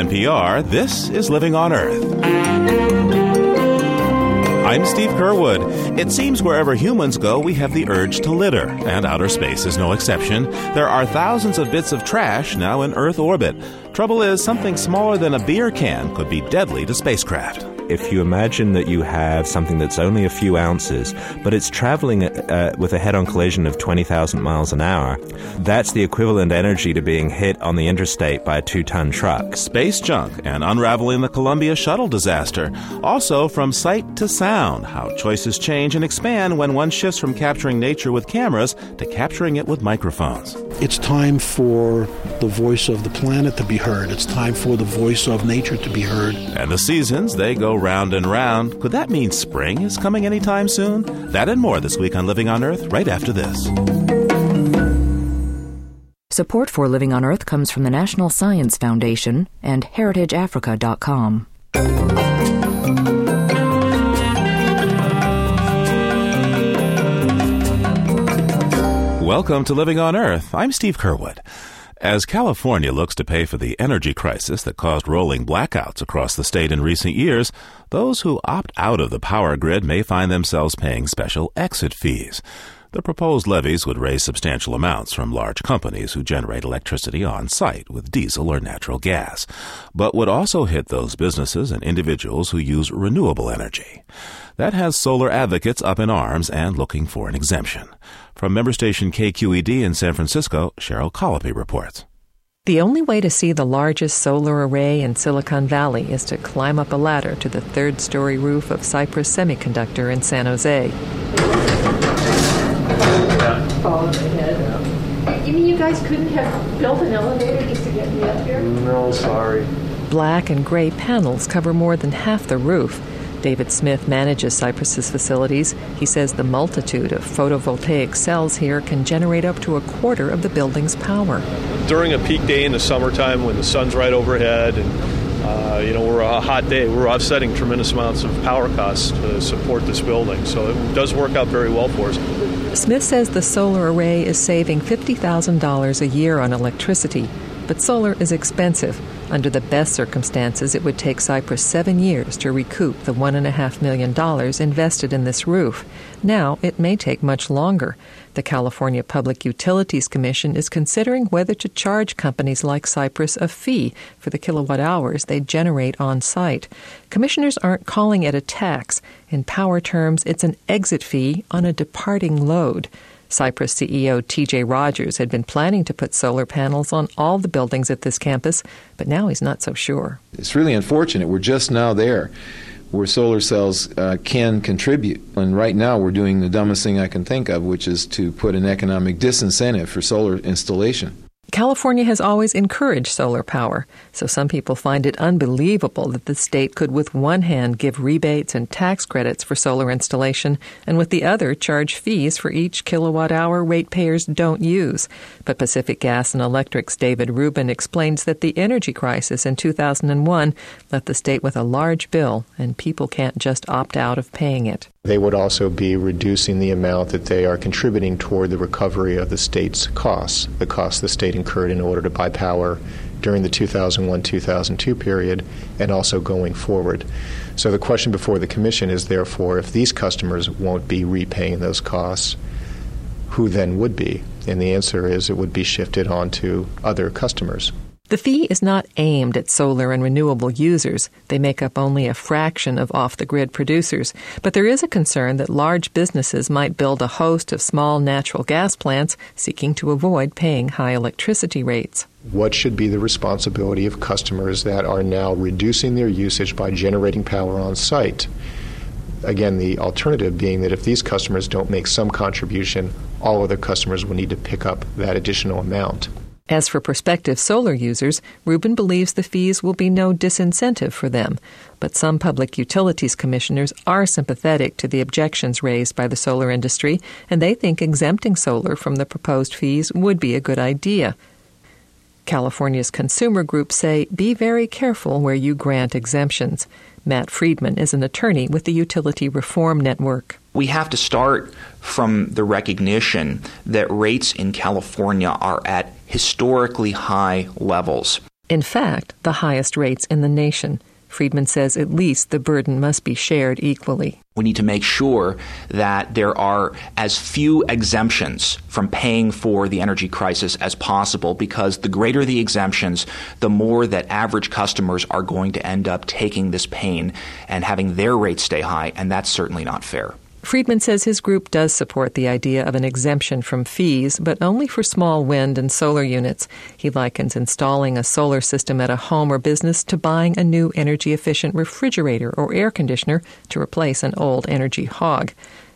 NPR, this is Living on Earth. I'm Steve Curwood. It seems wherever humans go, we have the urge to litter, and outer space is no exception. There are thousands of bits of trash now in Earth orbit. Trouble is, something smaller than a beer can could be deadly to spacecraft if you imagine that you have something that's only a few ounces, but it's traveling uh, with a head on collision of 20,000 miles an hour, that's the equivalent energy to being hit on the interstate by a two ton truck. Space junk and unraveling the Columbia shuttle disaster. Also, from sight to sound, how choices change and expand when one shifts from capturing nature with cameras to capturing it with microphones. It's time for the voice of the planet to be heard. It's time for the voice of nature to be heard. And the seasons, they go round and round. Could that mean spring is coming anytime soon? That and more this week on Living on Earth, right after this. Support for Living on Earth comes from the National Science Foundation and HeritageAfrica.com. Welcome to Living on Earth. I'm Steve Curwood. As California looks to pay for the energy crisis that caused rolling blackouts across the state in recent years, those who opt out of the power grid may find themselves paying special exit fees. The proposed levies would raise substantial amounts from large companies who generate electricity on site with diesel or natural gas, but would also hit those businesses and individuals who use renewable energy. That has solar advocates up in arms and looking for an exemption. From member station KQED in San Francisco, Cheryl Colopy reports. The only way to see the largest solar array in Silicon Valley is to climb up a ladder to the third story roof of Cypress Semiconductor in San Jose. Follow the head. You mean you guys couldn't have built an elevator just to get me up here? No, sorry. Black and gray panels cover more than half the roof David Smith manages Cypress's facilities. He says the multitude of photovoltaic cells here can generate up to a quarter of the building's power. During a peak day in the summertime when the sun's right overhead and uh, you know, we're a hot day. We're offsetting tremendous amounts of power costs to support this building, so it does work out very well for us. Smith says the solar array is saving $50,000 a year on electricity, but solar is expensive. Under the best circumstances, it would take Cypress seven years to recoup the $1.5 million invested in this roof. Now, it may take much longer. The California Public Utilities Commission is considering whether to charge companies like Cypress a fee for the kilowatt hours they generate on site. Commissioners aren't calling it a tax. In power terms, it's an exit fee on a departing load. Cypress CEO TJ Rogers had been planning to put solar panels on all the buildings at this campus, but now he's not so sure. It's really unfortunate. We're just now there where solar cells uh, can contribute. And right now, we're doing the dumbest thing I can think of, which is to put an economic disincentive for solar installation. California has always encouraged solar power, so some people find it unbelievable that the state could, with one hand, give rebates and tax credits for solar installation, and with the other, charge fees for each kilowatt hour ratepayers don't use. But Pacific Gas and Electric's David Rubin explains that the energy crisis in 2001 left the state with a large bill, and people can't just opt out of paying it. They would also be reducing the amount that they are contributing toward the recovery of the state's costs, the costs the state incurred in order to buy power during the 2001 2002 period and also going forward. So the question before the Commission is therefore if these customers won't be repaying those costs, who then would be? And the answer is it would be shifted onto other customers. The fee is not aimed at solar and renewable users. They make up only a fraction of off the grid producers. But there is a concern that large businesses might build a host of small natural gas plants seeking to avoid paying high electricity rates. What should be the responsibility of customers that are now reducing their usage by generating power on site? Again, the alternative being that if these customers don't make some contribution, all other customers will need to pick up that additional amount. As for prospective solar users, Rubin believes the fees will be no disincentive for them. But some public utilities commissioners are sympathetic to the objections raised by the solar industry, and they think exempting solar from the proposed fees would be a good idea. California's consumer groups say be very careful where you grant exemptions. Matt Friedman is an attorney with the Utility Reform Network. We have to start from the recognition that rates in California are at historically high levels. In fact, the highest rates in the nation. Friedman says at least the burden must be shared equally. We need to make sure that there are as few exemptions from paying for the energy crisis as possible because the greater the exemptions, the more that average customers are going to end up taking this pain and having their rates stay high, and that's certainly not fair. Friedman says his group does support the idea of an exemption from fees, but only for small wind and solar units. He likens installing a solar system at a home or business to buying a new energy efficient refrigerator or air conditioner to replace an old energy hog.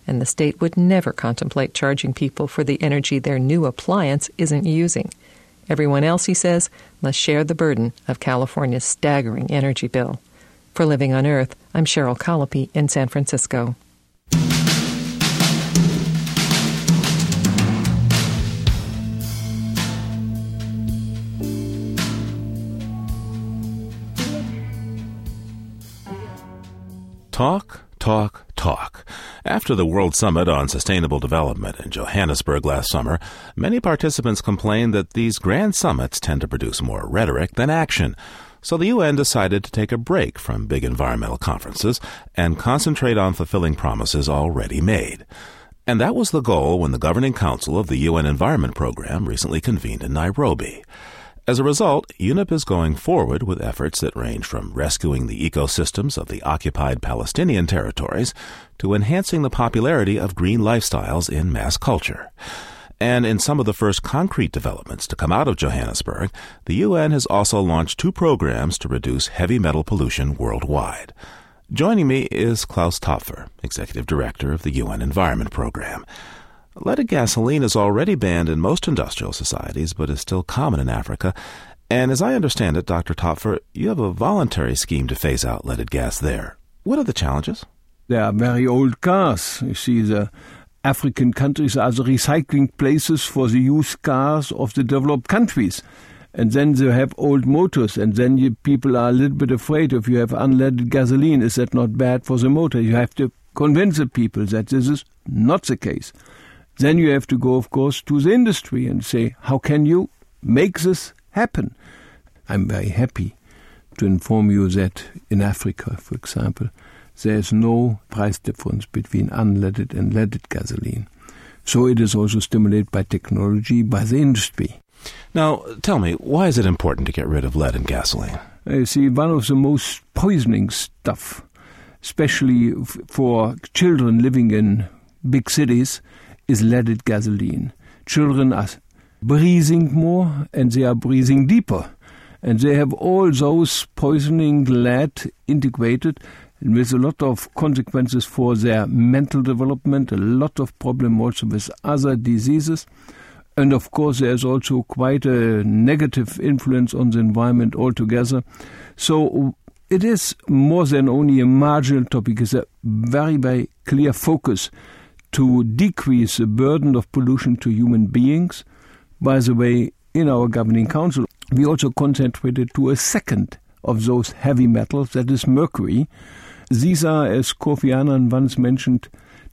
And the state would never contemplate charging people for the energy their new appliance isn't using. Everyone else, he says, must share the burden of California's staggering energy bill. For Living on Earth, I'm Cheryl Colopy in San Francisco. Talk, talk, talk. After the World Summit on Sustainable Development in Johannesburg last summer, many participants complained that these grand summits tend to produce more rhetoric than action. So the UN decided to take a break from big environmental conferences and concentrate on fulfilling promises already made. And that was the goal when the Governing Council of the UN Environment Program recently convened in Nairobi. As a result, UNEP is going forward with efforts that range from rescuing the ecosystems of the occupied Palestinian territories to enhancing the popularity of green lifestyles in mass culture. And in some of the first concrete developments to come out of Johannesburg, the UN has also launched two programs to reduce heavy metal pollution worldwide. Joining me is Klaus Topfer, Executive Director of the UN Environment Program. Leaded gasoline is already banned in most industrial societies, but is still common in Africa. And as I understand it, Dr. Topfer, you have a voluntary scheme to phase out leaded gas there. What are the challenges? They are very old cars. You see, the African countries are the recycling places for the used cars of the developed countries. And then they have old motors, and then you, people are a little bit afraid if you have unleaded gasoline. Is that not bad for the motor? You have to convince the people that this is not the case. Then you have to go, of course, to the industry and say, how can you make this happen? I'm very happy to inform you that in Africa, for example, there is no price difference between unleaded and leaded gasoline. So it is also stimulated by technology, by the industry. Now, tell me, why is it important to get rid of lead in gasoline? You see, one of the most poisoning stuff, especially f- for children living in big cities, is leaded gasoline. Children are breathing more and they are breathing deeper. And they have all those poisoning lead integrated with a lot of consequences for their mental development, a lot of problem also with other diseases. And of course, there's also quite a negative influence on the environment altogether. So it is more than only a marginal topic, it's a very, very clear focus to decrease the burden of pollution to human beings. By the way, in our governing council, we also concentrated to a second of those heavy metals, that is mercury. These are, as Kofi Annan once mentioned,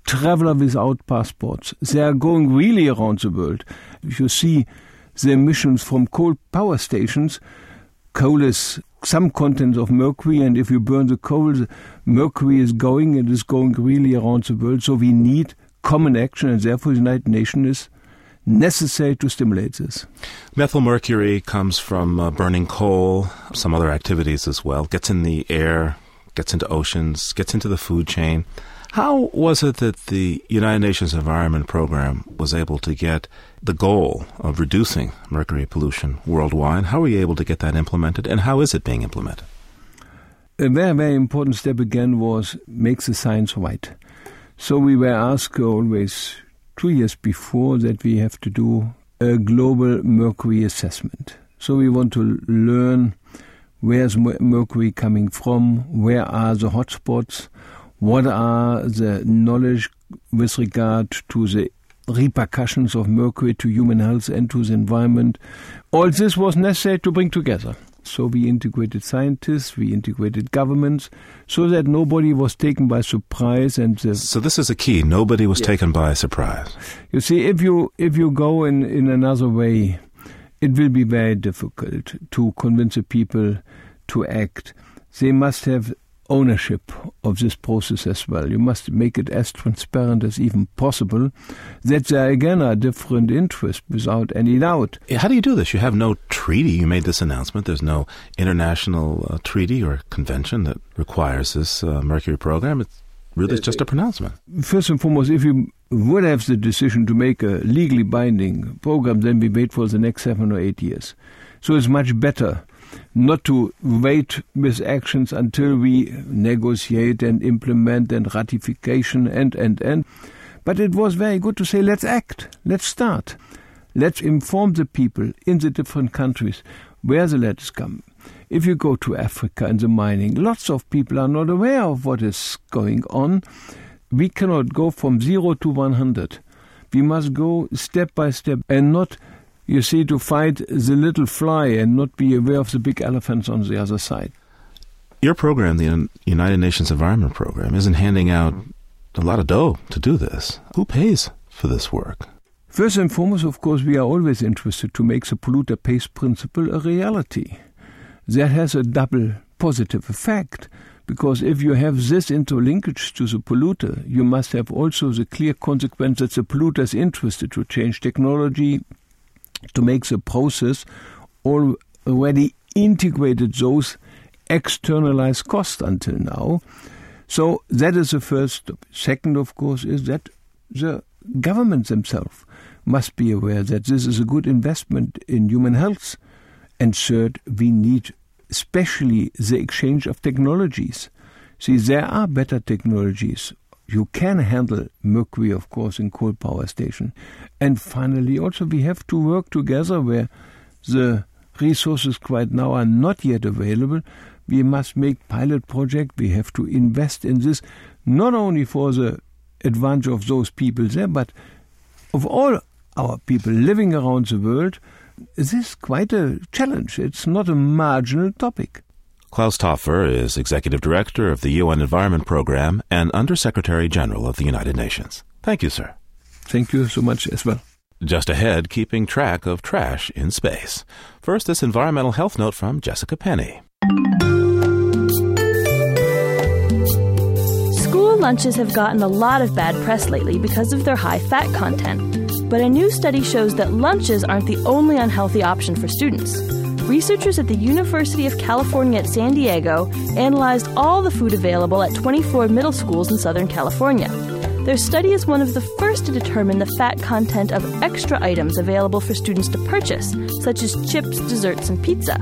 traveler without passports. They are going really around the world. If you see the emissions from coal power stations, coal is some contents of mercury, and if you burn the coal, the mercury is going and is going really around the world. So we need common action, and therefore the United Nations is necessary to stimulate this. Methyl mercury comes from uh, burning coal, some other activities as well, gets in the air, gets into oceans, gets into the food chain. How was it that the United Nations Environment Program was able to get the goal of reducing mercury pollution worldwide? How were you able to get that implemented, and how is it being implemented? A very, very important step again was make the science right. So we were asked always two years before that we have to do a global mercury assessment. So we want to learn where's mercury coming from, where are the hotspots, what are the knowledge with regard to the repercussions of mercury to human health and to the environment. All this was necessary to bring together. So we integrated scientists, we integrated governments, so that nobody was taken by surprise. And so this is a key. Nobody was taken by surprise. You see, if you if you go in in another way, it will be very difficult to convince the people to act. They must have ownership of this process as well. You must make it as transparent as even possible. That there again are different interests without any doubt. How do you do this? You have no treaty. You made this announcement. There's no international uh, treaty or convention that requires this uh, Mercury program. It's really just a pronouncement. First and foremost, if you would have the decision to make a legally binding program, then we wait for the next seven or eight years. So it's much better not to wait with actions until we negotiate and implement and ratification and, and, and. But it was very good to say, let's act, let's start. Let's inform the people in the different countries where the letters come. If you go to Africa and the mining, lots of people are not aware of what is going on. We cannot go from zero to 100. We must go step by step and not you see, to fight the little fly and not be aware of the big elephants on the other side. Your program, the United Nations Environment Program, isn't handing out a lot of dough to do this. Who pays for this work? First and foremost, of course, we are always interested to make the polluter pays principle a reality. That has a double positive effect because if you have this interlinkage to the polluter, you must have also the clear consequence that the polluter is interested to change technology, to make the process already integrated those externalized costs until now. So that is the first. Second, of course, is that the governments themselves must be aware that this is a good investment in human health. And third, we need especially the exchange of technologies. See, there are better technologies you can handle mercury, of course, in coal power station. And finally, also we have to work together where the resources quite now are not yet available. We must make pilot project. We have to invest in this, not only for the advantage of those people there, but of all our people living around the world. This is quite a challenge. It's not a marginal topic. Klaus Topfer is Executive Director of the UN Environment Program and Undersecretary General of the United Nations. Thank you, sir. Thank you so much as well. Just ahead, keeping track of trash in space. First, this environmental health note from Jessica Penny. School lunches have gotten a lot of bad press lately because of their high fat content. But a new study shows that lunches aren't the only unhealthy option for students researchers at the University of California at San Diego analyzed all the food available at 24 middle schools in Southern California. Their study is one of the first to determine the fat content of extra items available for students to purchase, such as chips, desserts, and pizza.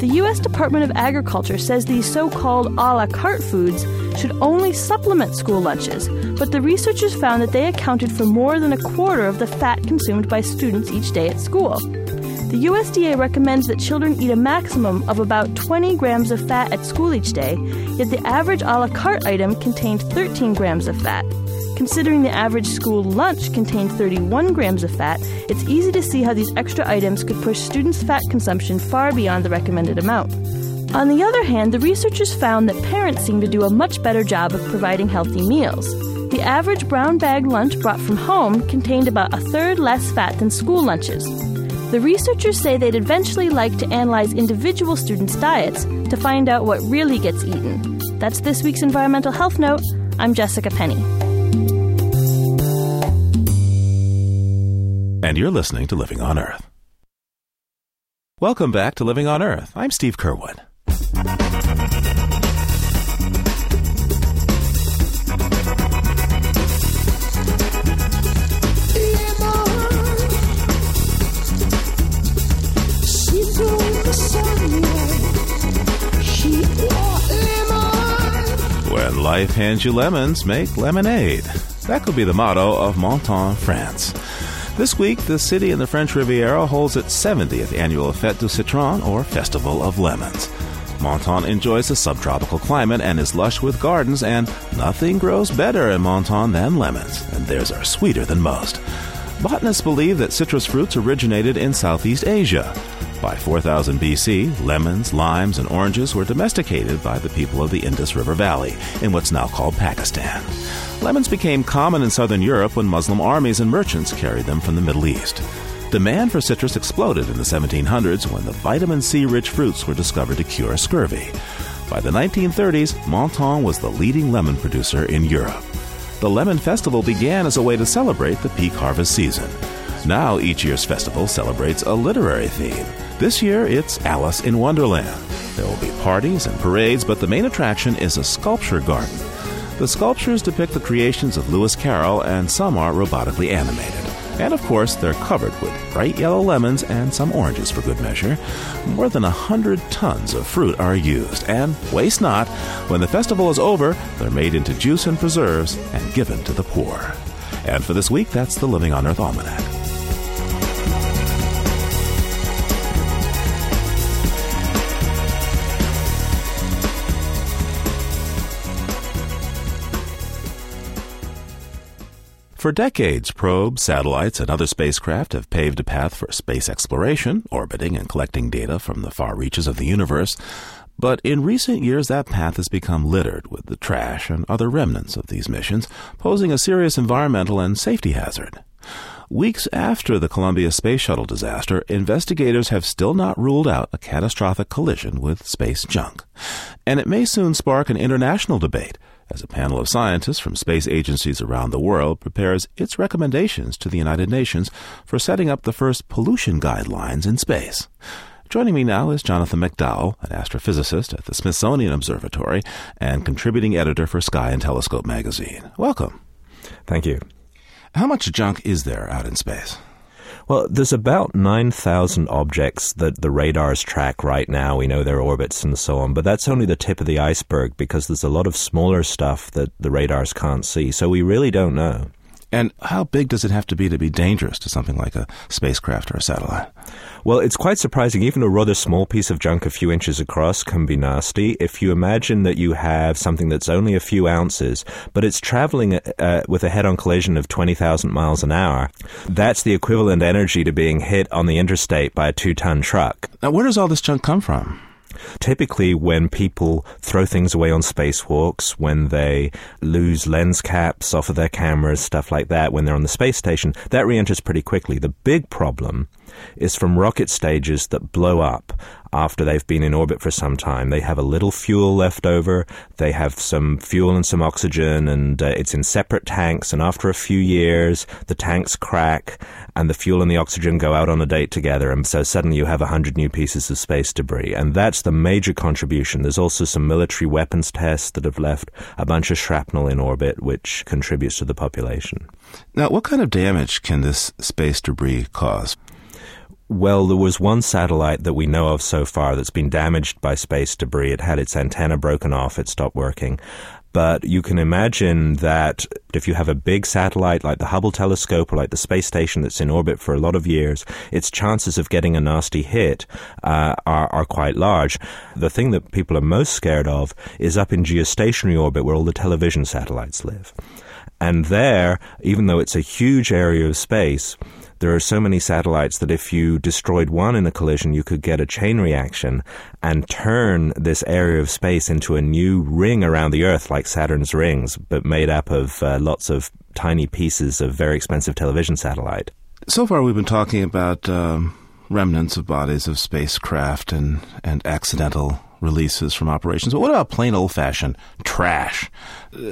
The U.S. Department of Agriculture says these so called a la carte foods should only supplement school lunches, but the researchers found that they accounted for more than a quarter of the fat consumed by students each day at school. The USDA recommends that children eat a maximum of about 20 grams of fat at school each day, yet the average a la carte item contained 13 grams of fat. Considering the average school lunch contained 31 grams of fat, it's easy to see how these extra items could push students' fat consumption far beyond the recommended amount. On the other hand, the researchers found that parents seem to do a much better job of providing healthy meals. The average brown bag lunch brought from home contained about a third less fat than school lunches. The researchers say they'd eventually like to analyze individual students' diets to find out what really gets eaten. That's this week's Environmental Health Note. I'm Jessica Penny. And you're listening to Living on Earth. Welcome back to Living on Earth. I'm Steve Curwood. When life hands you lemons, make lemonade. That could be the motto of Menton, France. This week, the city in the French Riviera holds its 70th annual Fête du Citron, or Festival of Lemons. Menton enjoys a subtropical climate and is lush with gardens, and nothing grows better in Menton than lemons, and theirs are sweeter than most. Botanists believe that citrus fruits originated in Southeast Asia. By 4000 BC, lemons, limes, and oranges were domesticated by the people of the Indus River Valley in what's now called Pakistan. Lemons became common in southern Europe when Muslim armies and merchants carried them from the Middle East. Demand for citrus exploded in the 1700s when the vitamin C rich fruits were discovered to cure scurvy. By the 1930s, Menton was the leading lemon producer in Europe. The Lemon Festival began as a way to celebrate the peak harvest season. Now, each year's festival celebrates a literary theme. This year, it's Alice in Wonderland. There will be parties and parades, but the main attraction is a sculpture garden. The sculptures depict the creations of Lewis Carroll, and some are robotically animated. And of course, they're covered with bright yellow lemons and some oranges for good measure. More than a hundred tons of fruit are used, and waste not. When the festival is over, they're made into juice and preserves and given to the poor. And for this week, that's the Living on Earth Almanac. For decades, probes, satellites, and other spacecraft have paved a path for space exploration, orbiting and collecting data from the far reaches of the universe. But in recent years, that path has become littered with the trash and other remnants of these missions, posing a serious environmental and safety hazard. Weeks after the Columbia Space Shuttle disaster, investigators have still not ruled out a catastrophic collision with space junk. And it may soon spark an international debate as a panel of scientists from space agencies around the world prepares its recommendations to the United Nations for setting up the first pollution guidelines in space. Joining me now is Jonathan McDowell, an astrophysicist at the Smithsonian Observatory and contributing editor for Sky and Telescope magazine. Welcome. Thank you. How much junk is there out in space? Well, there's about 9,000 objects that the radars track right now. We know their orbits and so on, but that's only the tip of the iceberg because there's a lot of smaller stuff that the radars can't see. So we really don't know. And how big does it have to be to be dangerous to something like a spacecraft or a satellite? Well, it's quite surprising. Even a rather small piece of junk a few inches across can be nasty. If you imagine that you have something that's only a few ounces, but it's traveling uh, with a head on collision of 20,000 miles an hour, that's the equivalent energy to being hit on the interstate by a two ton truck. Now, where does all this junk come from? Typically, when people throw things away on spacewalks, when they lose lens caps off of their cameras, stuff like that, when they're on the space station, that re enters pretty quickly. The big problem is from rocket stages that blow up after they've been in orbit for some time. They have a little fuel left over, they have some fuel and some oxygen, and uh, it's in separate tanks. And after a few years, the tanks crack, and the fuel and the oxygen go out on a date together. And so suddenly you have a hundred new pieces of space debris. And that's the major contribution. There's also some military weapons tests that have left a bunch of shrapnel in orbit, which contributes to the population. Now, what kind of damage can this space debris cause? Well, there was one satellite that we know of so far that's been damaged by space debris. It had its antenna broken off, it stopped working. But you can imagine that if you have a big satellite like the Hubble telescope or like the space station that's in orbit for a lot of years, its chances of getting a nasty hit uh, are, are quite large. The thing that people are most scared of is up in geostationary orbit where all the television satellites live. And there, even though it's a huge area of space, there are so many satellites that if you destroyed one in a collision, you could get a chain reaction and turn this area of space into a new ring around the Earth, like Saturn's rings, but made up of uh, lots of tiny pieces of very expensive television satellite. So far, we've been talking about um, remnants of bodies of spacecraft and, and accidental releases from operations. But what about plain old fashioned trash?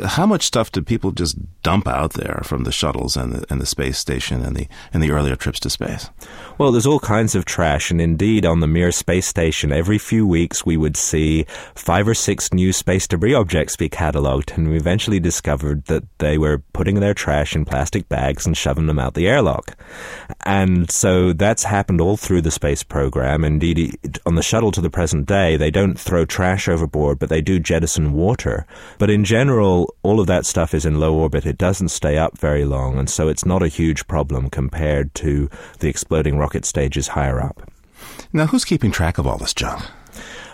How much stuff did people just dump out there from the shuttles and the, and the space station and the and the earlier trips to space? Well, there's all kinds of trash, and indeed, on the Mir space station, every few weeks we would see five or six new space debris objects be catalogued, and we eventually discovered that they were putting their trash in plastic bags and shoving them out the airlock. And so that's happened all through the space program. Indeed, on the shuttle to the present day, they don't throw trash overboard, but they do jettison water. But in general, all of that stuff is in low orbit. It doesn't stay up very long, and so it's not a huge problem compared to the exploding rocket stages higher up. Now, who's keeping track of all this junk?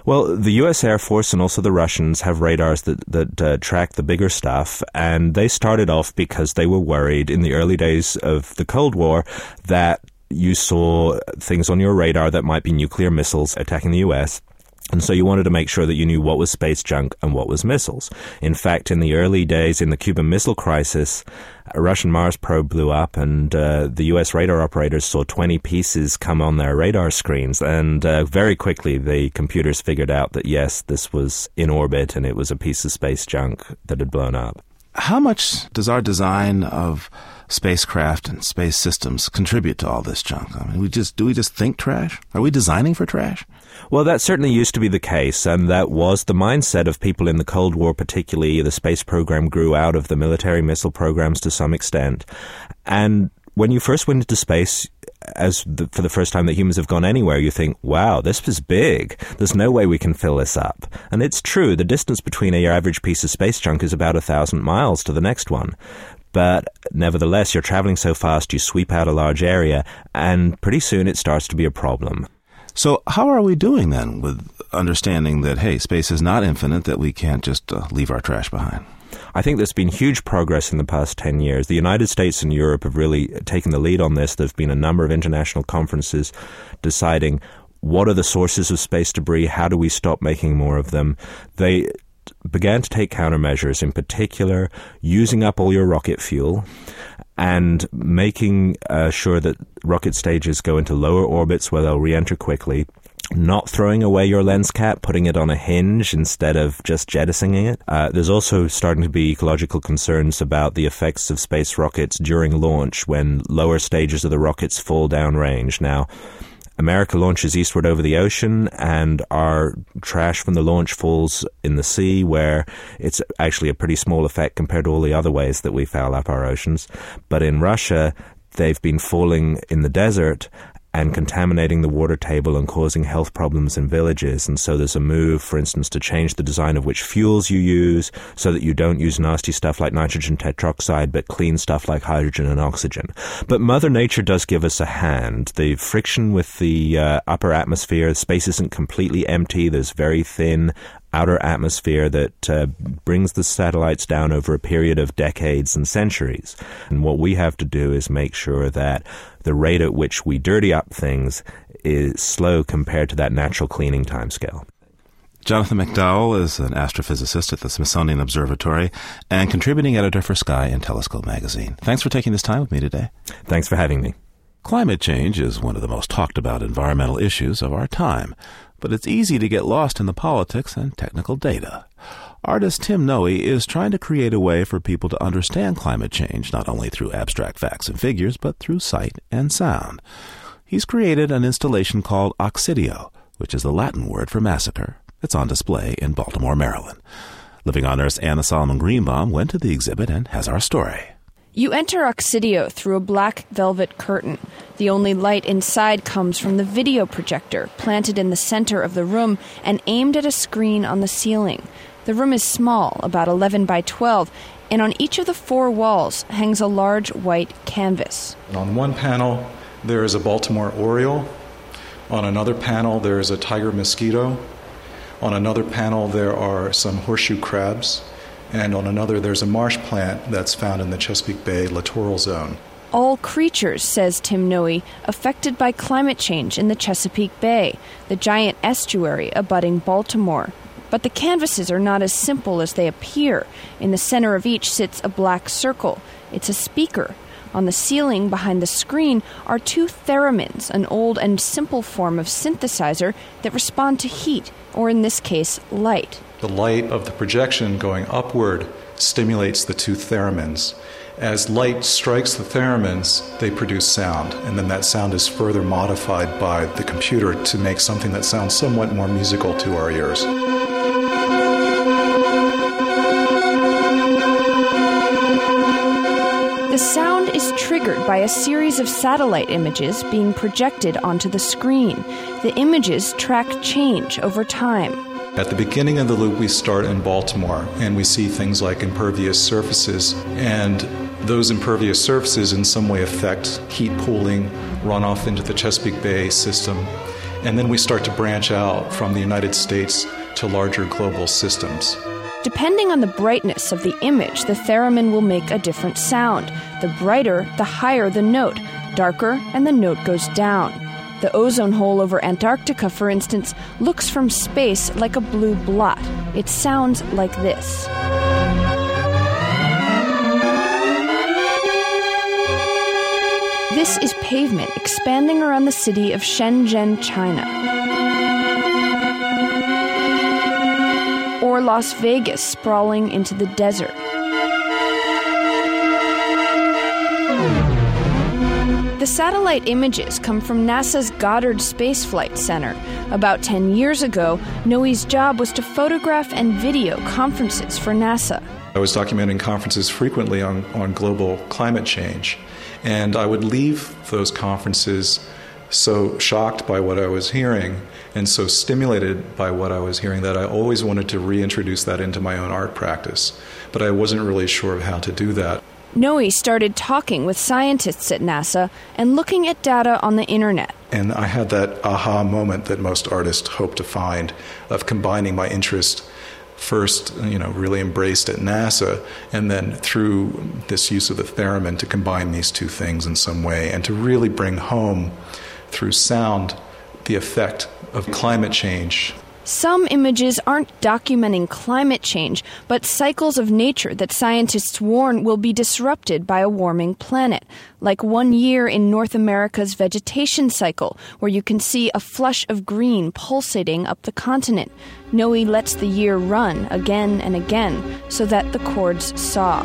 Well, the U.S. Air Force and also the Russians have radars that that uh, track the bigger stuff, and they started off because they were worried in the early days of the Cold War that you saw things on your radar that might be nuclear missiles attacking the U.S And so you wanted to make sure that you knew what was space junk and what was missiles. In fact, in the early days, in the Cuban Missile Crisis, a Russian Mars probe blew up, and uh, the U.S. radar operators saw 20 pieces come on their radar screens. And uh, very quickly, the computers figured out that yes, this was in orbit and it was a piece of space junk that had blown up. How much does our design of spacecraft and space systems contribute to all this junk? I mean, we just do we just think trash? Are we designing for trash? Well, that certainly used to be the case, and that was the mindset of people in the Cold War, particularly. The space program grew out of the military missile programs to some extent. And when you first went into space, as the, for the first time that humans have gone anywhere, you think, wow, this is big. There's no way we can fill this up. And it's true, the distance between your average piece of space junk is about a thousand miles to the next one. But nevertheless, you're traveling so fast, you sweep out a large area, and pretty soon it starts to be a problem. So, how are we doing then with understanding that, hey, space is not infinite, that we can't just uh, leave our trash behind? I think there's been huge progress in the past 10 years. The United States and Europe have really taken the lead on this. There have been a number of international conferences deciding what are the sources of space debris, how do we stop making more of them. They began to take countermeasures, in particular, using up all your rocket fuel and making uh, sure that rocket stages go into lower orbits where they'll re enter quickly. Not throwing away your lens cap, putting it on a hinge instead of just jettisoning it. Uh, there's also starting to be ecological concerns about the effects of space rockets during launch when lower stages of the rockets fall downrange. Now, America launches eastward over the ocean, and our trash from the launch falls in the sea, where it's actually a pretty small effect compared to all the other ways that we foul up our oceans. But in Russia, they've been falling in the desert, and contaminating the water table and causing health problems in villages. And so there's a move, for instance, to change the design of which fuels you use so that you don't use nasty stuff like nitrogen tetroxide, but clean stuff like hydrogen and oxygen. But Mother Nature does give us a hand. The friction with the uh, upper atmosphere, space isn't completely empty. There's very thin outer atmosphere that uh, brings the satellites down over a period of decades and centuries. And what we have to do is make sure that the rate at which we dirty up things is slow compared to that natural cleaning timescale. Jonathan McDowell is an astrophysicist at the Smithsonian Observatory and contributing editor for Sky and Telescope magazine. Thanks for taking this time with me today. Thanks for having me. Climate change is one of the most talked about environmental issues of our time but it's easy to get lost in the politics and technical data. Artist Tim Nohe is trying to create a way for people to understand climate change not only through abstract facts and figures, but through sight and sound. He's created an installation called Occidio, which is the Latin word for massacre. It's on display in Baltimore, Maryland. Living on Earth's Anna Solomon Greenbaum went to the exhibit and has our story. You enter Occidio through a black velvet curtain. The only light inside comes from the video projector, planted in the center of the room and aimed at a screen on the ceiling. The room is small, about 11 by 12, and on each of the four walls hangs a large white canvas. On one panel, there is a Baltimore Oriole. On another panel, there is a tiger mosquito. On another panel, there are some horseshoe crabs and on another there's a marsh plant that's found in the Chesapeake Bay littoral zone. All creatures, says Tim Nohe, affected by climate change in the Chesapeake Bay, the giant estuary abutting Baltimore. But the canvases are not as simple as they appear. In the center of each sits a black circle. It's a speaker. On the ceiling behind the screen are two theremins, an old and simple form of synthesizer that respond to heat, or in this case, light. The light of the projection going upward stimulates the two theremins. As light strikes the theremins, they produce sound, and then that sound is further modified by the computer to make something that sounds somewhat more musical to our ears. By a series of satellite images being projected onto the screen. The images track change over time. At the beginning of the loop, we start in Baltimore and we see things like impervious surfaces, and those impervious surfaces in some way affect heat pooling, runoff into the Chesapeake Bay system, and then we start to branch out from the United States to larger global systems. Depending on the brightness of the image, the theremin will make a different sound. The brighter, the higher the note, darker, and the note goes down. The ozone hole over Antarctica, for instance, looks from space like a blue blot. It sounds like this. This is pavement expanding around the city of Shenzhen, China. Or Las Vegas sprawling into the desert. The satellite images come from NASA's Goddard Space Flight Center. About 10 years ago, Nohe's job was to photograph and video conferences for NASA. I was documenting conferences frequently on, on global climate change, and I would leave those conferences so shocked by what I was hearing and so stimulated by what I was hearing that I always wanted to reintroduce that into my own art practice. But I wasn't really sure of how to do that. Nohe started talking with scientists at NASA and looking at data on the internet. And I had that aha moment that most artists hope to find of combining my interest first, you know, really embraced at NASA, and then through this use of the theremin to combine these two things in some way and to really bring home through sound the effect of climate change some images aren't documenting climate change, but cycles of nature that scientists warn will be disrupted by a warming planet, like one year in North America's vegetation cycle, where you can see a flush of green pulsating up the continent. Nohe lets the year run again and again so that the chords saw.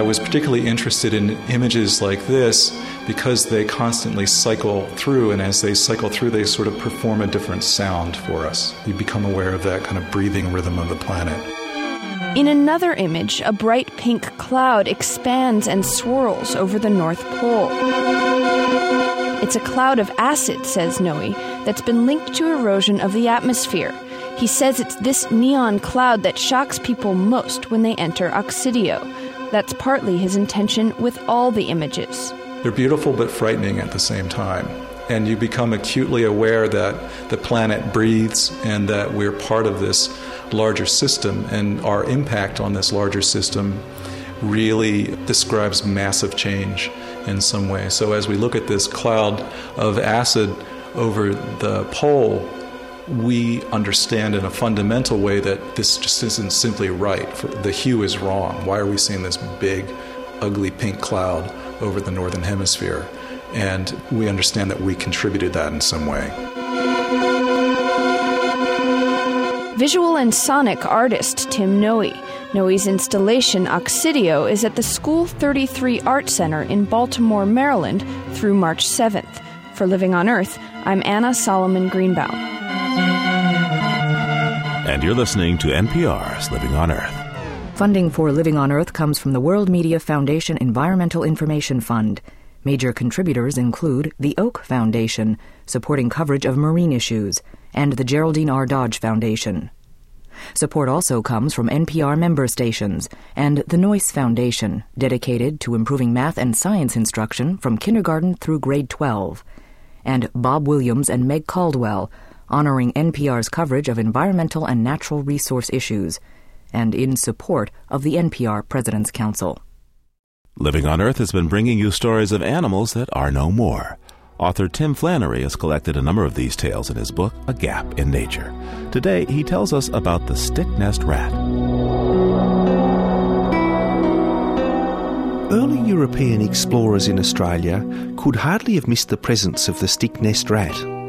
I was particularly interested in images like this because they constantly cycle through, and as they cycle through, they sort of perform a different sound for us. You become aware of that kind of breathing rhythm of the planet. In another image, a bright pink cloud expands and swirls over the North Pole. It's a cloud of acid, says Nohe, that's been linked to erosion of the atmosphere. He says it's this neon cloud that shocks people most when they enter Occidio, that's partly his intention with all the images. They're beautiful but frightening at the same time. And you become acutely aware that the planet breathes and that we're part of this larger system, and our impact on this larger system really describes massive change in some way. So, as we look at this cloud of acid over the pole, we understand in a fundamental way that this just isn't simply right. The hue is wrong. Why are we seeing this big, ugly pink cloud over the northern hemisphere? And we understand that we contributed that in some way. Visual and sonic artist Tim Nohe. Nohe's installation Occidio is at the School 33 Art Center in Baltimore, Maryland through March 7th. For Living on Earth, I'm Anna Solomon Greenbaum. And you're listening to NPR's Living on Earth. Funding for Living on Earth comes from the World Media Foundation Environmental Information Fund. Major contributors include the Oak Foundation, supporting coverage of marine issues, and the Geraldine R. Dodge Foundation. Support also comes from NPR member stations and the Noyce Foundation, dedicated to improving math and science instruction from kindergarten through grade 12, and Bob Williams and Meg Caldwell, honoring NPR's coverage of environmental and natural resource issues, and in support of the NPR President's Council. Living on Earth has been bringing you stories of animals that are no more. Author Tim Flannery has collected a number of these tales in his book, A Gap in Nature. Today, he tells us about the stick nest rat. Early European explorers in Australia could hardly have missed the presence of the stick nest rat.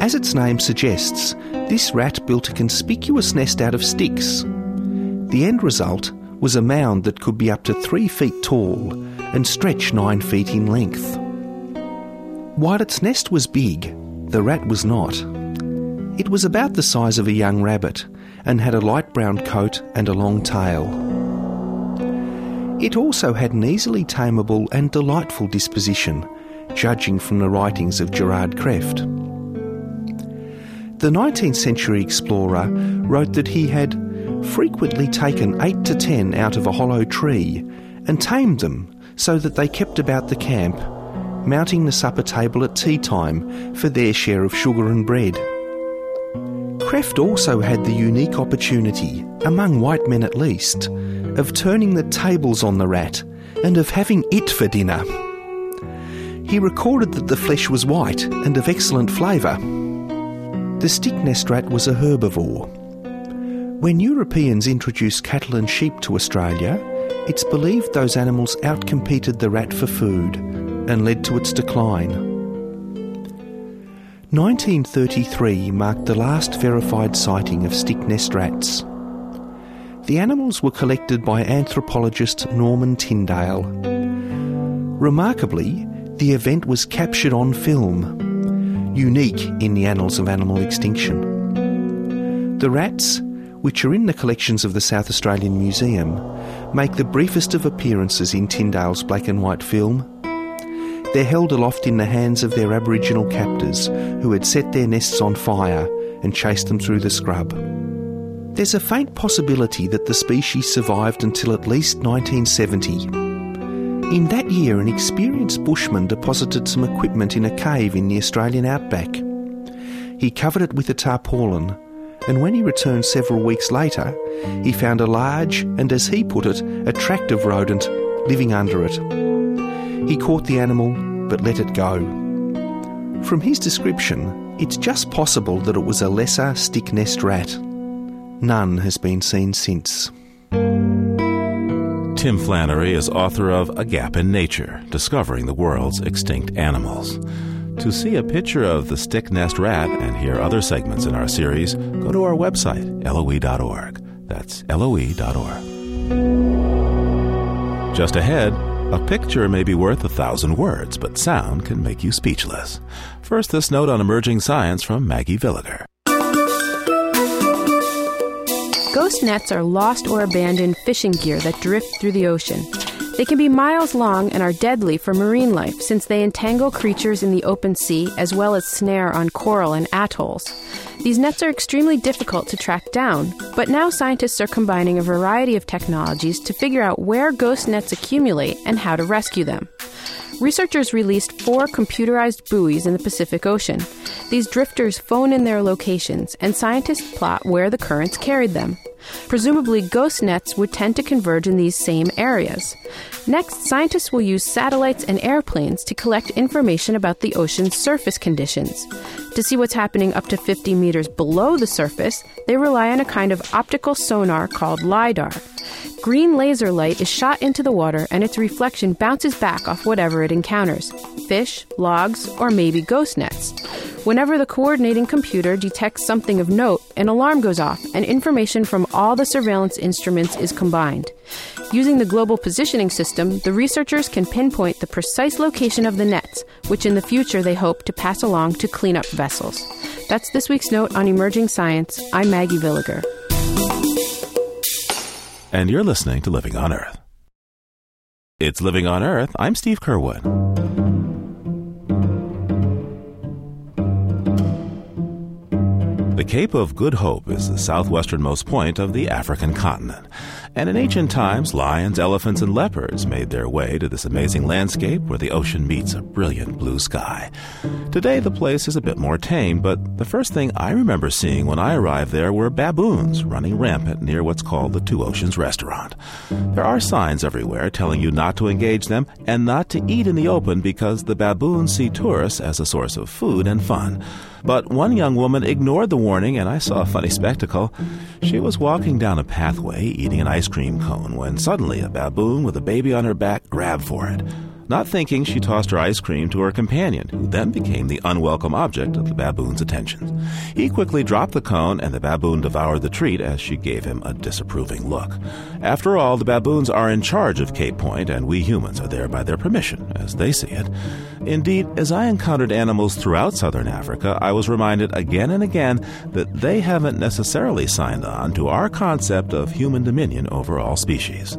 As its name suggests, this rat built a conspicuous nest out of sticks. The end result was a mound that could be up to three feet tall and stretch nine feet in length. While its nest was big, the rat was not. It was about the size of a young rabbit and had a light brown coat and a long tail. It also had an easily tameable and delightful disposition, judging from the writings of Gerard Krefft. The 19th century explorer wrote that he had frequently taken eight to ten out of a hollow tree and tamed them so that they kept about the camp, mounting the supper table at tea time for their share of sugar and bread. Krefft also had the unique opportunity, among white men at least, of turning the tables on the rat, and of having it for dinner. He recorded that the flesh was white and of excellent flavour. The stick nest rat was a herbivore. When Europeans introduced cattle and sheep to Australia, it's believed those animals outcompeted the rat for food and led to its decline. 1933 marked the last verified sighting of stick nest rats. The animals were collected by anthropologist Norman Tindale. Remarkably, the event was captured on film, unique in the annals of animal extinction. The rats, which are in the collections of the South Australian Museum, make the briefest of appearances in Tindale's black and white film. They're held aloft in the hands of their Aboriginal captors who had set their nests on fire and chased them through the scrub. There's a faint possibility that the species survived until at least 1970. In that year, an experienced bushman deposited some equipment in a cave in the Australian outback. He covered it with a tarpaulin, and when he returned several weeks later, he found a large and, as he put it, attractive rodent living under it. He caught the animal but let it go. From his description, it's just possible that it was a lesser stick nest rat. None has been seen since. Tim Flannery is author of A Gap in Nature Discovering the World's Extinct Animals. To see a picture of the stick nest rat and hear other segments in our series, go to our website, loe.org. That's loe.org. Just ahead, a picture may be worth a thousand words, but sound can make you speechless. First, this note on emerging science from Maggie Villiger. Ghost nets are lost or abandoned fishing gear that drift through the ocean. They can be miles long and are deadly for marine life since they entangle creatures in the open sea as well as snare on coral and atolls. These nets are extremely difficult to track down, but now scientists are combining a variety of technologies to figure out where ghost nets accumulate and how to rescue them. Researchers released four computerized buoys in the Pacific Ocean. These drifters phone in their locations, and scientists plot where the currents carried them. Presumably, ghost nets would tend to converge in these same areas. Next, scientists will use satellites and airplanes to collect information about the ocean's surface conditions. To see what's happening up to 50 meters below the surface, they rely on a kind of optical sonar called LIDAR. Green laser light is shot into the water and its reflection bounces back off whatever it encounters fish, logs, or maybe ghost nets. Whenever the coordinating computer detects something of note, an alarm goes off and information from all the surveillance instruments is combined. Using the global positioning system, the researchers can pinpoint the precise location of the nets, which in the future they hope to pass along to cleanup vessels. That's this week's note on emerging science. I'm Maggie Villiger. And you're listening to Living on Earth. It's Living on Earth. I'm Steve Curwood. The Cape of Good Hope is the southwesternmost point of the African continent. And in ancient times, lions, elephants, and leopards made their way to this amazing landscape where the ocean meets a brilliant blue sky. Today, the place is a bit more tame, but the first thing I remember seeing when I arrived there were baboons running rampant near what's called the Two Oceans restaurant. There are signs everywhere telling you not to engage them and not to eat in the open because the baboons see tourists as a source of food and fun. But one young woman ignored the warning, and I saw a funny spectacle. She was walking down a pathway eating an ice cream cone when suddenly a baboon with a baby on her back grabbed for it. Not thinking, she tossed her ice cream to her companion, who then became the unwelcome object of the baboon's attention. He quickly dropped the cone, and the baboon devoured the treat as she gave him a disapproving look. After all, the baboons are in charge of Cape Point, and we humans are there by their permission, as they see it. Indeed, as I encountered animals throughout southern Africa, I was reminded again and again that they haven't necessarily signed on to our concept of human dominion over all species.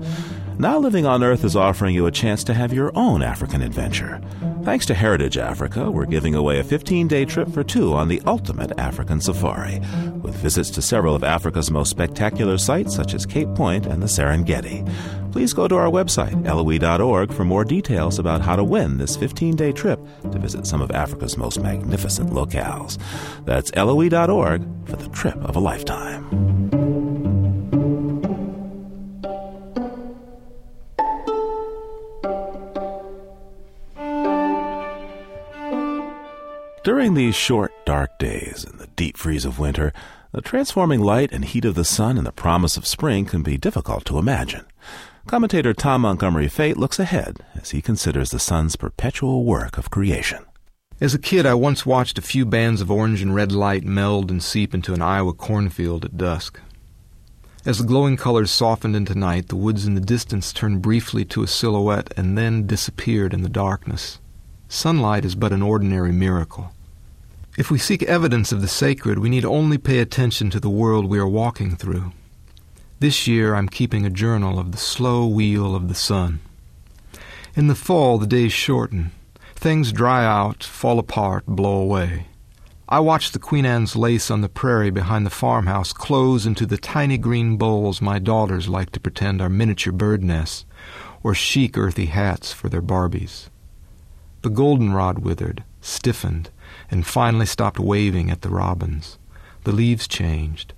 Now Living on Earth is offering you a chance to have your own African adventure. Thanks to Heritage Africa, we're giving away a 15 day trip for two on the ultimate African safari, with visits to several of Africa's most spectacular sites such as Cape Point and the Serengeti. Please go to our website, loe.org, for more details about how to win this 15 day trip to visit some of Africa's most magnificent locales. That's loe.org for the trip of a lifetime. During these short, dark days and the deep freeze of winter, the transforming light and heat of the sun and the promise of spring can be difficult to imagine. Commentator Tom Montgomery Fate looks ahead as he considers the sun's perpetual work of creation. As a kid, I once watched a few bands of orange and red light meld and seep into an Iowa cornfield at dusk. As the glowing colors softened into night, the woods in the distance turned briefly to a silhouette and then disappeared in the darkness. Sunlight is but an ordinary miracle. If we seek evidence of the sacred, we need only pay attention to the world we are walking through. This year I'm keeping a journal of the slow wheel of the sun. In the fall, the days shorten. Things dry out, fall apart, blow away. I watch the Queen Anne's lace on the prairie behind the farmhouse close into the tiny green bowls my daughters like to pretend are miniature bird nests, or chic earthy hats for their Barbies. The goldenrod withered, stiffened, and finally stopped waving at the robins. The leaves changed.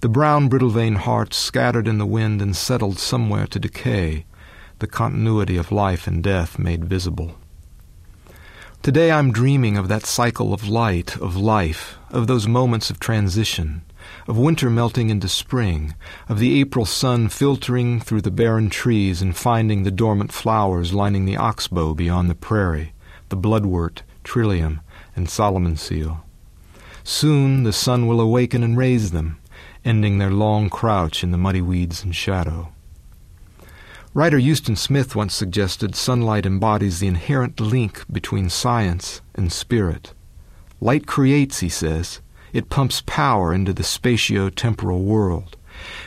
The brown brittle vein hearts scattered in the wind and settled somewhere to decay, the continuity of life and death made visible. Today I'm dreaming of that cycle of light, of life, of those moments of transition, of winter melting into spring, of the April sun filtering through the barren trees and finding the dormant flowers lining the oxbow beyond the prairie, the bloodwort, trillium, and Solomon seal. Soon the sun will awaken and raise them, ending their long crouch in the muddy weeds and shadow. Writer Huston Smith once suggested sunlight embodies the inherent link between science and spirit. Light creates, he says. It pumps power into the spatio-temporal world.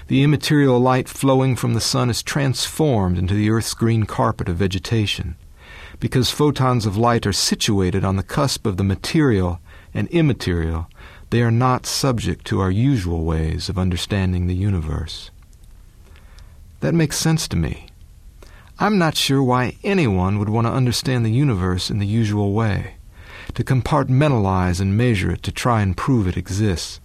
The immaterial light flowing from the sun is transformed into the earth's green carpet of vegetation. Because photons of light are situated on the cusp of the material and immaterial, they are not subject to our usual ways of understanding the universe. That makes sense to me. I'm not sure why anyone would want to understand the universe in the usual way, to compartmentalize and measure it to try and prove it exists.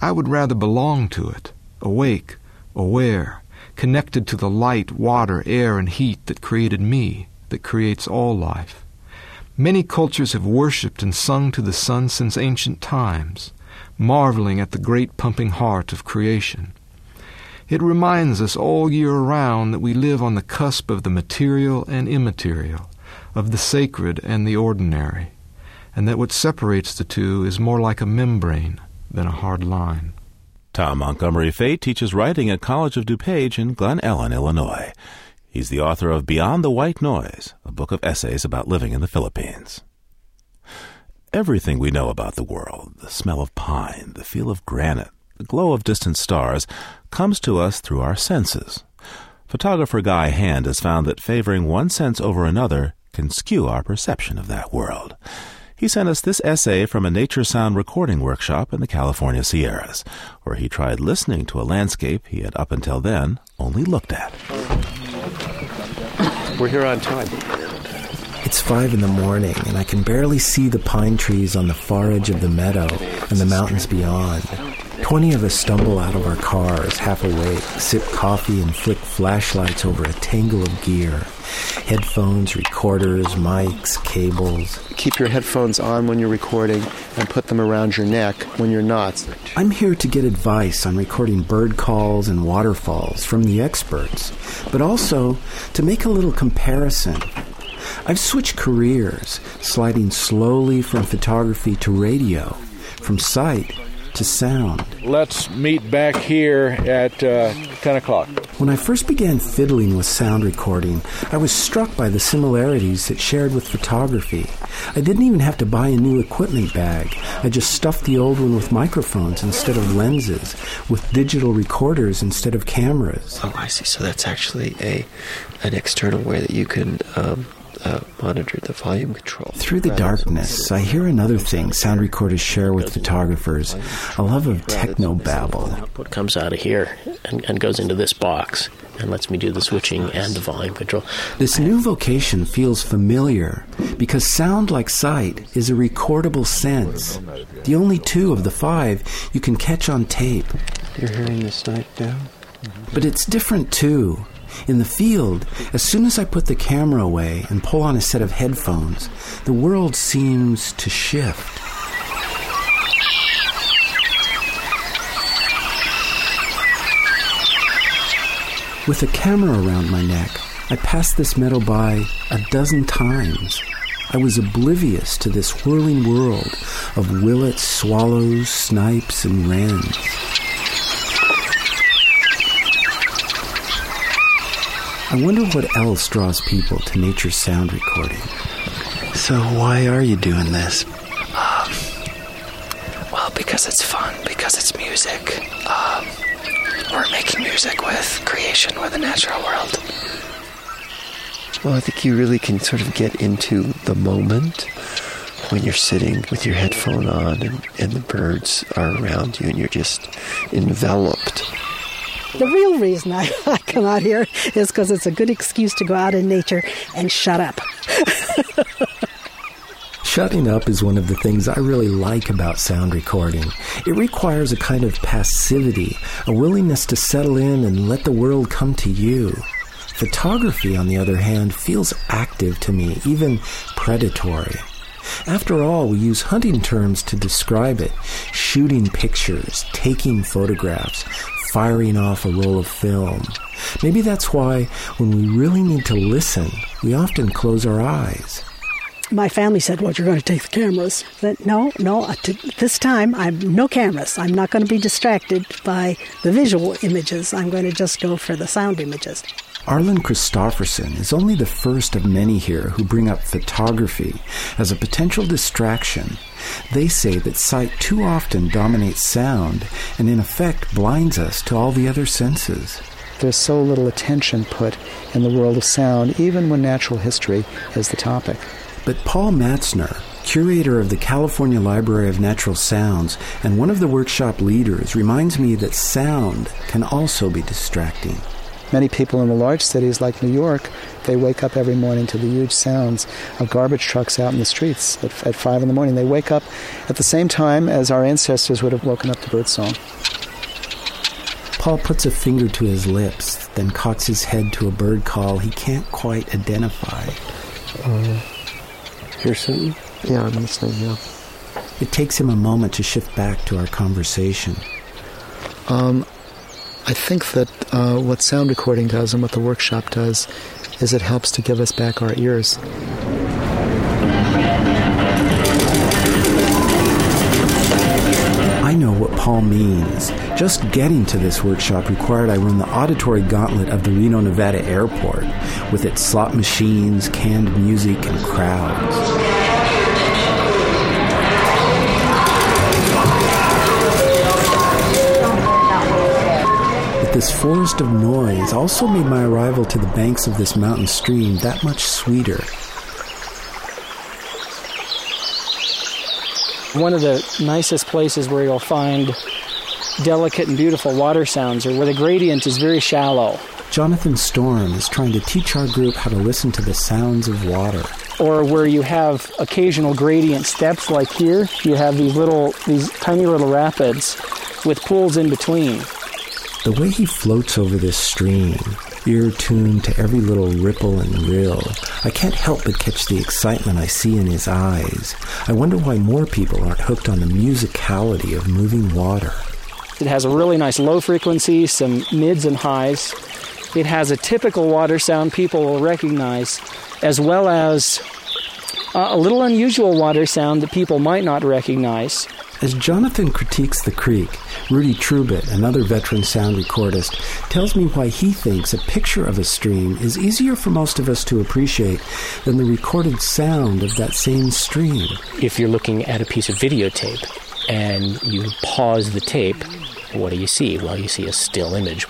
I would rather belong to it, awake, aware, connected to the light, water, air, and heat that created me, that creates all life. Many cultures have worshipped and sung to the sun since ancient times marveling at the great pumping heart of creation. It reminds us all year round that we live on the cusp of the material and immaterial, of the sacred and the ordinary, and that what separates the two is more like a membrane than a hard line. Tom Montgomery Fate teaches writing at College of DuPage in Glen Ellyn, Illinois. He's the author of Beyond the White Noise, a book of essays about living in the Philippines. Everything we know about the world, the smell of pine, the feel of granite, the glow of distant stars, comes to us through our senses. Photographer Guy Hand has found that favoring one sense over another can skew our perception of that world. He sent us this essay from a nature sound recording workshop in the California Sierras, where he tried listening to a landscape he had up until then only looked at. We're here on time. It's five in the morning, and I can barely see the pine trees on the far edge of the meadow and the mountains beyond. Twenty of us stumble out of our cars, half awake, sip coffee, and flick flashlights over a tangle of gear headphones, recorders, mics, cables. Keep your headphones on when you're recording and put them around your neck when you're not. I'm here to get advice on recording bird calls and waterfalls from the experts, but also to make a little comparison I've switched careers, sliding slowly from photography to radio, from sight to sound. Let's meet back here at uh, 10 o'clock. When I first began fiddling with sound recording, I was struck by the similarities it shared with photography. I didn't even have to buy a new equipment bag. I just stuffed the old one with microphones instead of lenses, with digital recorders instead of cameras. Oh, I see. So that's actually a an external way that you can um, uh, monitor the volume control. Through the darkness, I hear another thing sound recorders share with photographers a love of techno babble. Output comes out of here and, and goes into this box and lets me do the switching and the volume control. This new vocation feels familiar because sound, like sight, is a recordable sense. The only two of the five you can catch on tape. You're hearing this night down? But it's different too in the field, as soon as I put the camera away and pull on a set of headphones, the world seems to shift. With a camera around my neck, I passed this meadow by a dozen times. I was oblivious to this whirling world of willets, swallows, snipes, and wrens. I wonder what else draws people to nature's sound recording. So, why are you doing this? Um, well, because it's fun, because it's music. Um, we're making music with creation, with the natural world. Well, I think you really can sort of get into the moment when you're sitting with your headphone on and, and the birds are around you and you're just enveloped. The real reason I, I come out here is because it's a good excuse to go out in nature and shut up. Shutting up is one of the things I really like about sound recording. It requires a kind of passivity, a willingness to settle in and let the world come to you. Photography, on the other hand, feels active to me, even predatory. After all, we use hunting terms to describe it shooting pictures, taking photographs, firing off a roll of film. Maybe that's why, when we really need to listen, we often close our eyes. My family said, Well, you're going to take the cameras. Said, no, no, this time I'm no cameras. I'm not going to be distracted by the visual images. I'm going to just go for the sound images. Arlen Christofferson is only the first of many here who bring up photography as a potential distraction. They say that sight too often dominates sound and, in effect, blinds us to all the other senses. There's so little attention put in the world of sound, even when natural history is the topic. But Paul Matzner, curator of the California Library of Natural Sounds and one of the workshop leaders, reminds me that sound can also be distracting. Many people in the large cities like New York, they wake up every morning to the huge sounds of garbage trucks out in the streets at, at 5 in the morning. They wake up at the same time as our ancestors would have woken up to birdsong. Paul puts a finger to his lips, then cocks his head to a bird call he can't quite identify. Uh, hear something? Yeah, I'm listening, yeah. It takes him a moment to shift back to our conversation. Um, I think that uh, what sound recording does and what the workshop does is it helps to give us back our ears. I know what Paul means. Just getting to this workshop required I run the auditory gauntlet of the Reno, Nevada airport with its slot machines, canned music, and crowds. This forest of noise also made my arrival to the banks of this mountain stream that much sweeter. One of the nicest places where you'll find delicate and beautiful water sounds or where the gradient is very shallow. Jonathan Storm is trying to teach our group how to listen to the sounds of water. Or where you have occasional gradient steps like here, you have these little these tiny little rapids with pools in between. The way he floats over this stream, ear tuned to every little ripple and rill, I can't help but catch the excitement I see in his eyes. I wonder why more people aren't hooked on the musicality of moving water. It has a really nice low frequency, some mids and highs. It has a typical water sound people will recognize, as well as Uh, a little unusual water sound that people might not recognize. As Jonathan critiques the creek, Rudy Trubitt, another veteran sound recordist, tells me why he thinks a picture of a stream is easier for most of us to appreciate than the recorded sound of that same stream. If you're looking at a piece of videotape and you pause the tape, what do you see? Well, you see a still image.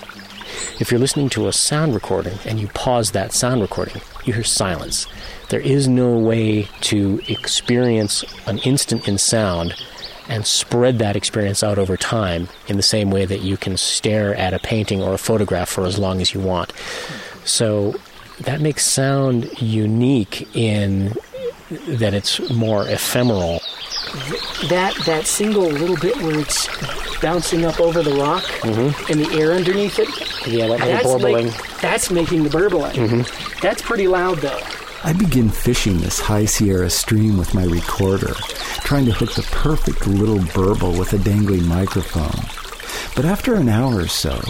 If you're listening to a sound recording and you pause that sound recording, you hear silence. There is no way to experience an instant in sound and spread that experience out over time in the same way that you can stare at a painting or a photograph for as long as you want. So that makes sound unique in that it's more ephemeral. That that single little bit where it's bouncing up over the rock mm-hmm. and the air underneath it. Yeah, that little burbling. Like, that's making the burbling. Mm-hmm. That's pretty loud though. I begin fishing this high Sierra stream with my recorder, trying to hook the perfect little burble with a dangling microphone. But after an hour or so,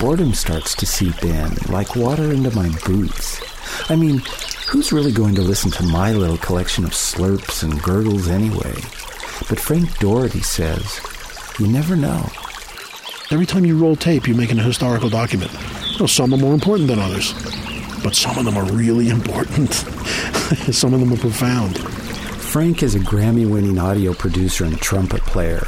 boredom starts to seep in, like water into my boots. I mean, who's really going to listen to my little collection of slurps and gurgles anyway? But Frank Dorritie says, you never know. Every time you roll tape, you're making a historical document. You know, some are more important than others, but some of them are really important. some of them are profound. Frank is a Grammy winning audio producer and trumpet player.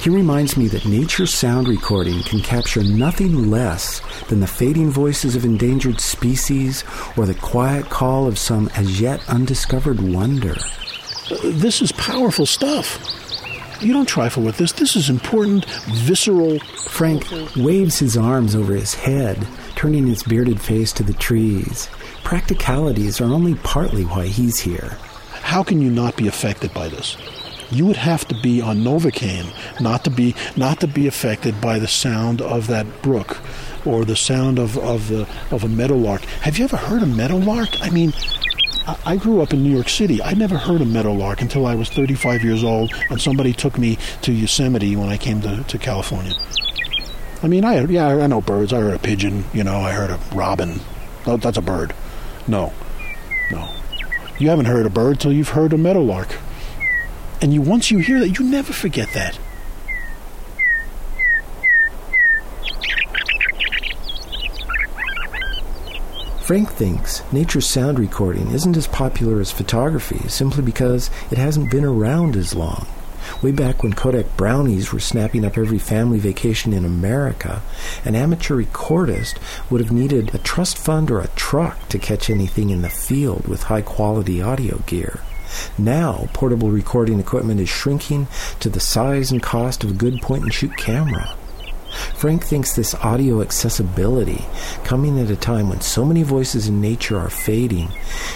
He reminds me that nature's sound recording can capture nothing less than the fading voices of endangered species or the quiet call of some as yet undiscovered wonder. This is powerful stuff. You don't trifle with this. This is important, visceral. Frank waves his arms over his head, turning his bearded face to the trees. Practicalities are only partly why he's here. How can you not be affected by this? You would have to be on Novocaine not to be not to be affected by the sound of that brook or the sound of, of the of a meadowlark. Have you ever heard a meadowlark? I mean, I grew up in New York City. I never heard a meadowlark until I was 35 years old, and somebody took me to Yosemite when I came to, to California. I mean, I yeah, I know birds. I heard a pigeon. You know, I heard a robin. Oh, that's a bird. No, no. You haven't heard a bird till you've heard a meadowlark. And you once you hear that, you never forget that. Frank thinks nature's sound recording isn't as popular as photography simply because it hasn't been around as long. Way back when Kodak brownies were snapping up every family vacation in America, an amateur recordist would have needed a trust fund or a truck to catch anything in the field with high quality audio gear. Now, portable recording equipment is shrinking to the size and cost of a good point and shoot camera. Frank thinks this audio accessibility, coming at a time when so many voices in nature are fading,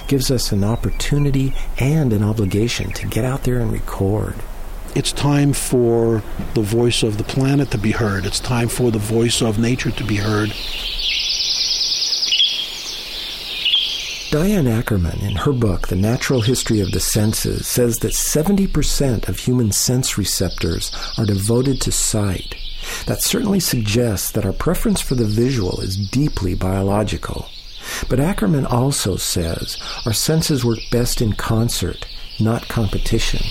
gives us an opportunity and an obligation to get out there and record. It's time for the voice of the planet to be heard. It's time for the voice of nature to be heard. Diane Ackerman, in her book, The Natural History of the Senses, says that 70% of human sense receptors are devoted to sight. That certainly suggests that our preference for the visual is deeply biological. But Ackerman also says our senses work best in concert, not competition.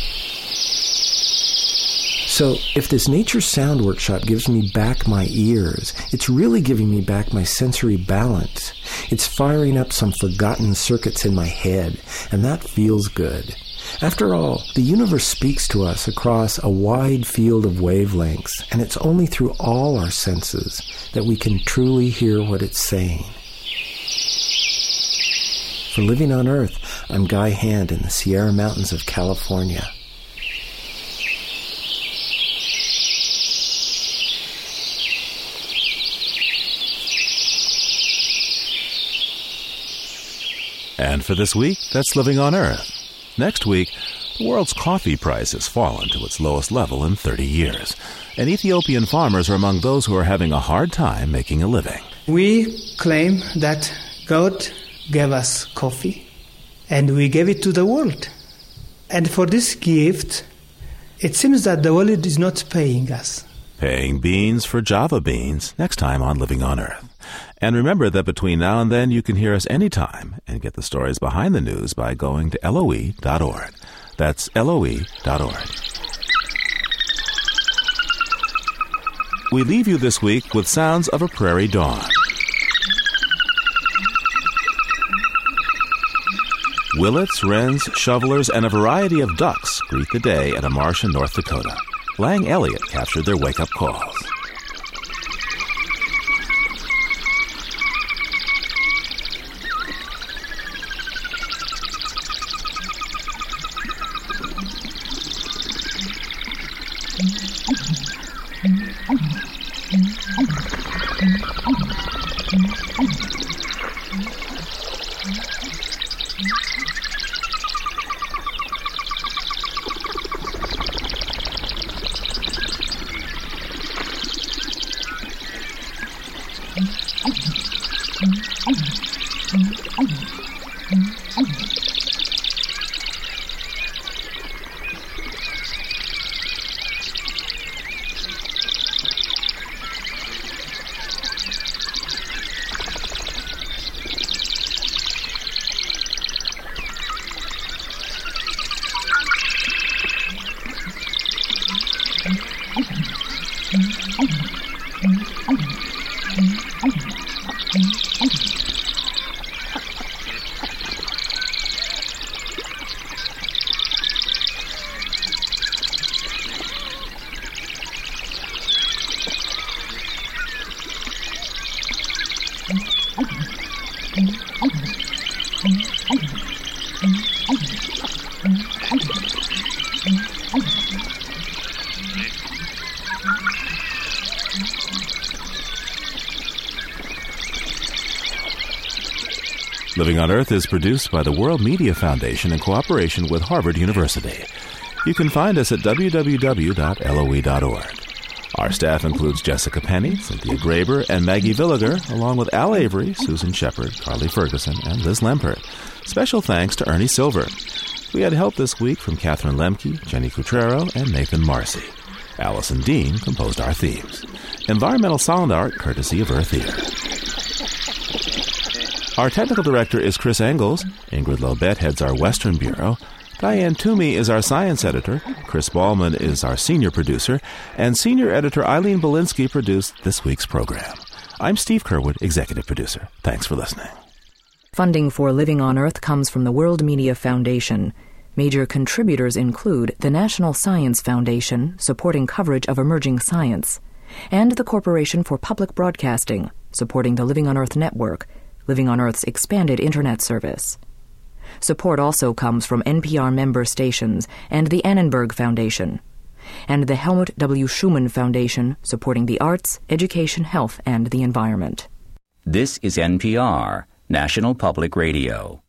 So, if this nature sound workshop gives me back my ears, it's really giving me back my sensory balance. It's firing up some forgotten circuits in my head, and that feels good. After all, the universe speaks to us across a wide field of wavelengths, and it's only through all our senses that we can truly hear what it's saying. For Living on Earth, I'm Guy Hand in the Sierra Mountains of California. And for this week, that's Living on Earth. Next week, the world's coffee price has fallen to its lowest level in 30 years, and Ethiopian farmers are among those who are having a hard time making a living. We claim that God gave us coffee, and we gave it to the world. And for this gift, it seems that the world is not paying us. Paying beans for Java beans next time on Living on Earth. And remember that between now and then you can hear us anytime and get the stories behind the news by going to loe.org. That's loe.org. We leave you this week with sounds of a prairie dawn. Willets, wrens, shovelers, and a variety of ducks greet the day at a marsh in North Dakota. Lang Elliott captured their wake up calls. On Earth is produced by the World Media Foundation in cooperation with Harvard University. You can find us at www.loe.org. Our staff includes Jessica Penny, Cynthia Graber, and Maggie Villiger, along with Al Avery, Susan Shepard, Carly Ferguson, and Liz Lempert. Special thanks to Ernie Silver. We had help this week from Catherine Lemke, Jenny Cutrero, and Nathan Marcy. Allison Dean composed our themes. Environmental sound art courtesy of Earth Ear. Our technical director is Chris Engels. Ingrid Lobet heads our Western Bureau. Diane Toomey is our science editor. Chris Ballman is our senior producer. And senior editor Eileen Bolinsky produced this week's program. I'm Steve Curwood, executive producer. Thanks for listening. Funding for Living on Earth comes from the World Media Foundation. Major contributors include the National Science Foundation, supporting coverage of emerging science, and the Corporation for Public Broadcasting, supporting the Living on Earth network, Living on Earth's expanded Internet service. Support also comes from NPR member stations and the Annenberg Foundation, and the Helmut W. Schumann Foundation, supporting the arts, education, health, and the environment. This is NPR, National Public Radio.